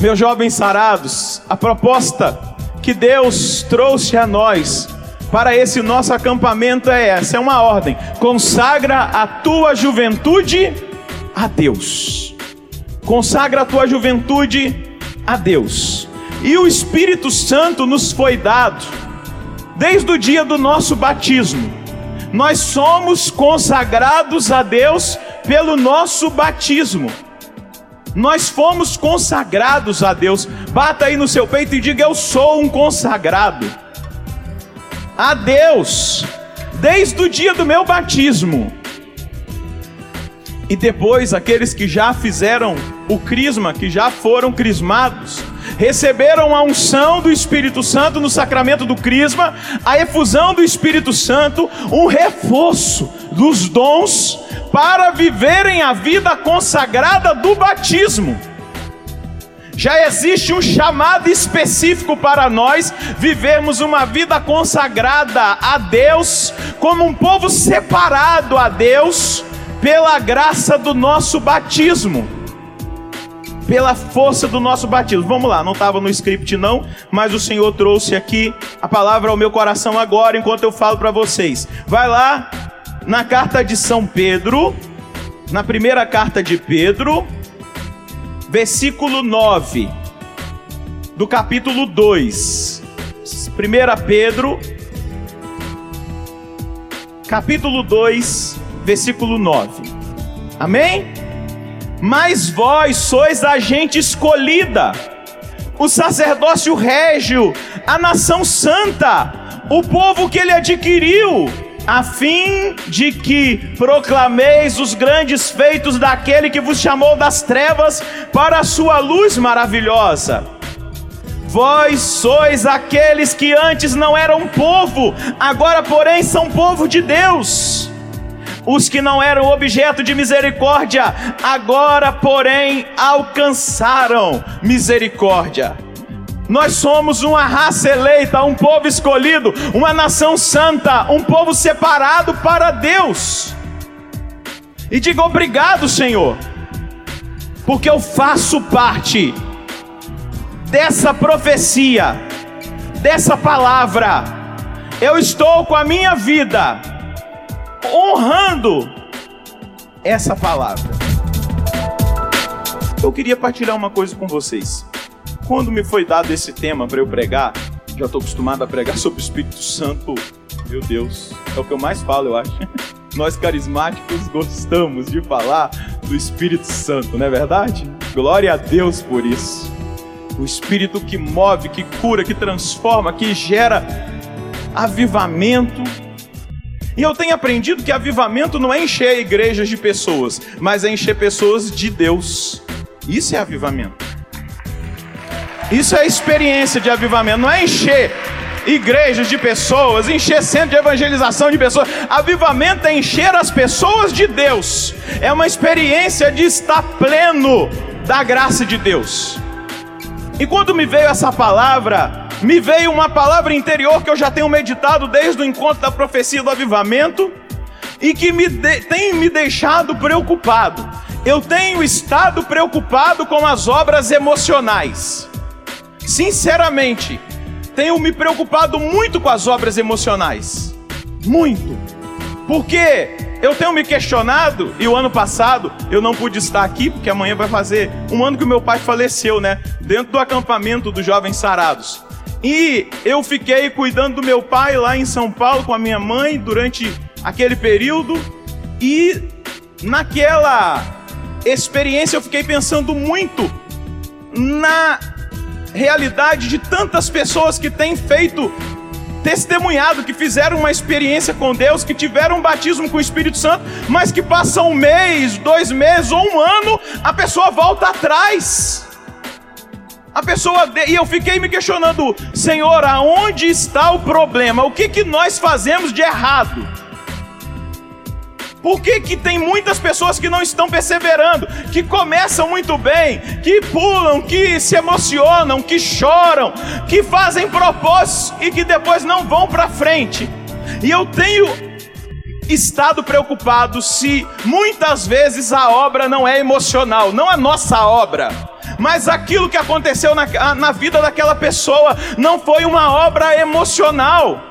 Meus jovens sarados, a proposta que Deus trouxe a nós para esse nosso acampamento é essa: é uma ordem. Consagra a tua juventude a Deus. Consagra a tua juventude a Deus. E o Espírito Santo nos foi dado desde o dia do nosso batismo. Nós somos consagrados a Deus pelo nosso batismo. Nós fomos consagrados a Deus. Bata aí no seu peito e diga: Eu sou um consagrado a Deus desde o dia do meu batismo. E depois, aqueles que já fizeram o crisma, que já foram crismados, receberam a unção do Espírito Santo no sacramento do crisma, a efusão do Espírito Santo, um reforço dos dons para viverem a vida consagrada do batismo. Já existe um chamado específico para nós vivermos uma vida consagrada a Deus, como um povo separado a Deus, pela graça do nosso batismo pela força do nosso batismo. Vamos lá, não estava no script não, mas o Senhor trouxe aqui a palavra ao meu coração agora, enquanto eu falo para vocês. Vai lá na carta de São Pedro, na primeira carta de Pedro, versículo 9, do capítulo 2. 1 Pedro, capítulo 2, versículo 9. Amém? Mas vós sois a gente escolhida, o sacerdócio régio, a nação santa, o povo que ele adquiriu, a fim de que proclameis os grandes feitos daquele que vos chamou das trevas para a sua luz maravilhosa. Vós sois aqueles que antes não eram povo, agora, porém, são povo de Deus os que não eram objeto de misericórdia, agora, porém, alcançaram misericórdia. Nós somos uma raça eleita, um povo escolhido, uma nação santa, um povo separado para Deus. E diga obrigado, Senhor, porque eu faço parte dessa profecia, dessa palavra. Eu estou com a minha vida honrando essa palavra. Eu queria partilhar uma coisa com vocês. Quando me foi dado esse tema para eu pregar, já estou acostumado a pregar sobre o Espírito Santo. Meu Deus, é o que eu mais falo, eu acho. Nós carismáticos gostamos de falar do Espírito Santo, não é verdade? Glória a Deus por isso. O Espírito que move, que cura, que transforma, que gera avivamento e eu tenho aprendido que avivamento não é encher igrejas de pessoas, mas é encher pessoas de Deus. Isso é avivamento. Isso é experiência de avivamento, não é encher igrejas de pessoas, encher centro de evangelização de pessoas. Avivamento é encher as pessoas de Deus. É uma experiência de estar pleno da graça de Deus. E quando me veio essa palavra, me veio uma palavra interior que eu já tenho meditado desde o encontro da profecia do avivamento e que me de, tem me deixado preocupado. Eu tenho estado preocupado com as obras emocionais. Sinceramente, tenho me preocupado muito com as obras emocionais. Muito. Porque eu tenho me questionado, e o ano passado eu não pude estar aqui, porque amanhã vai fazer um ano que o meu pai faleceu, né? Dentro do acampamento dos jovens sarados. E eu fiquei cuidando do meu pai lá em São Paulo com a minha mãe durante aquele período. E naquela experiência eu fiquei pensando muito na realidade de tantas pessoas que têm feito testemunhado, que fizeram uma experiência com Deus, que tiveram um batismo com o Espírito Santo, mas que passam um mês, dois meses ou um ano, a pessoa volta atrás. A pessoa de... e eu fiquei me questionando, Senhor, aonde está o problema? O que que nós fazemos de errado? Por que, que tem muitas pessoas que não estão perseverando, que começam muito bem, que pulam, que se emocionam, que choram, que fazem propósitos e que depois não vão para frente? E eu tenho estado preocupado se muitas vezes a obra não é emocional, não a nossa obra mas aquilo que aconteceu na, na vida daquela pessoa não foi uma obra emocional.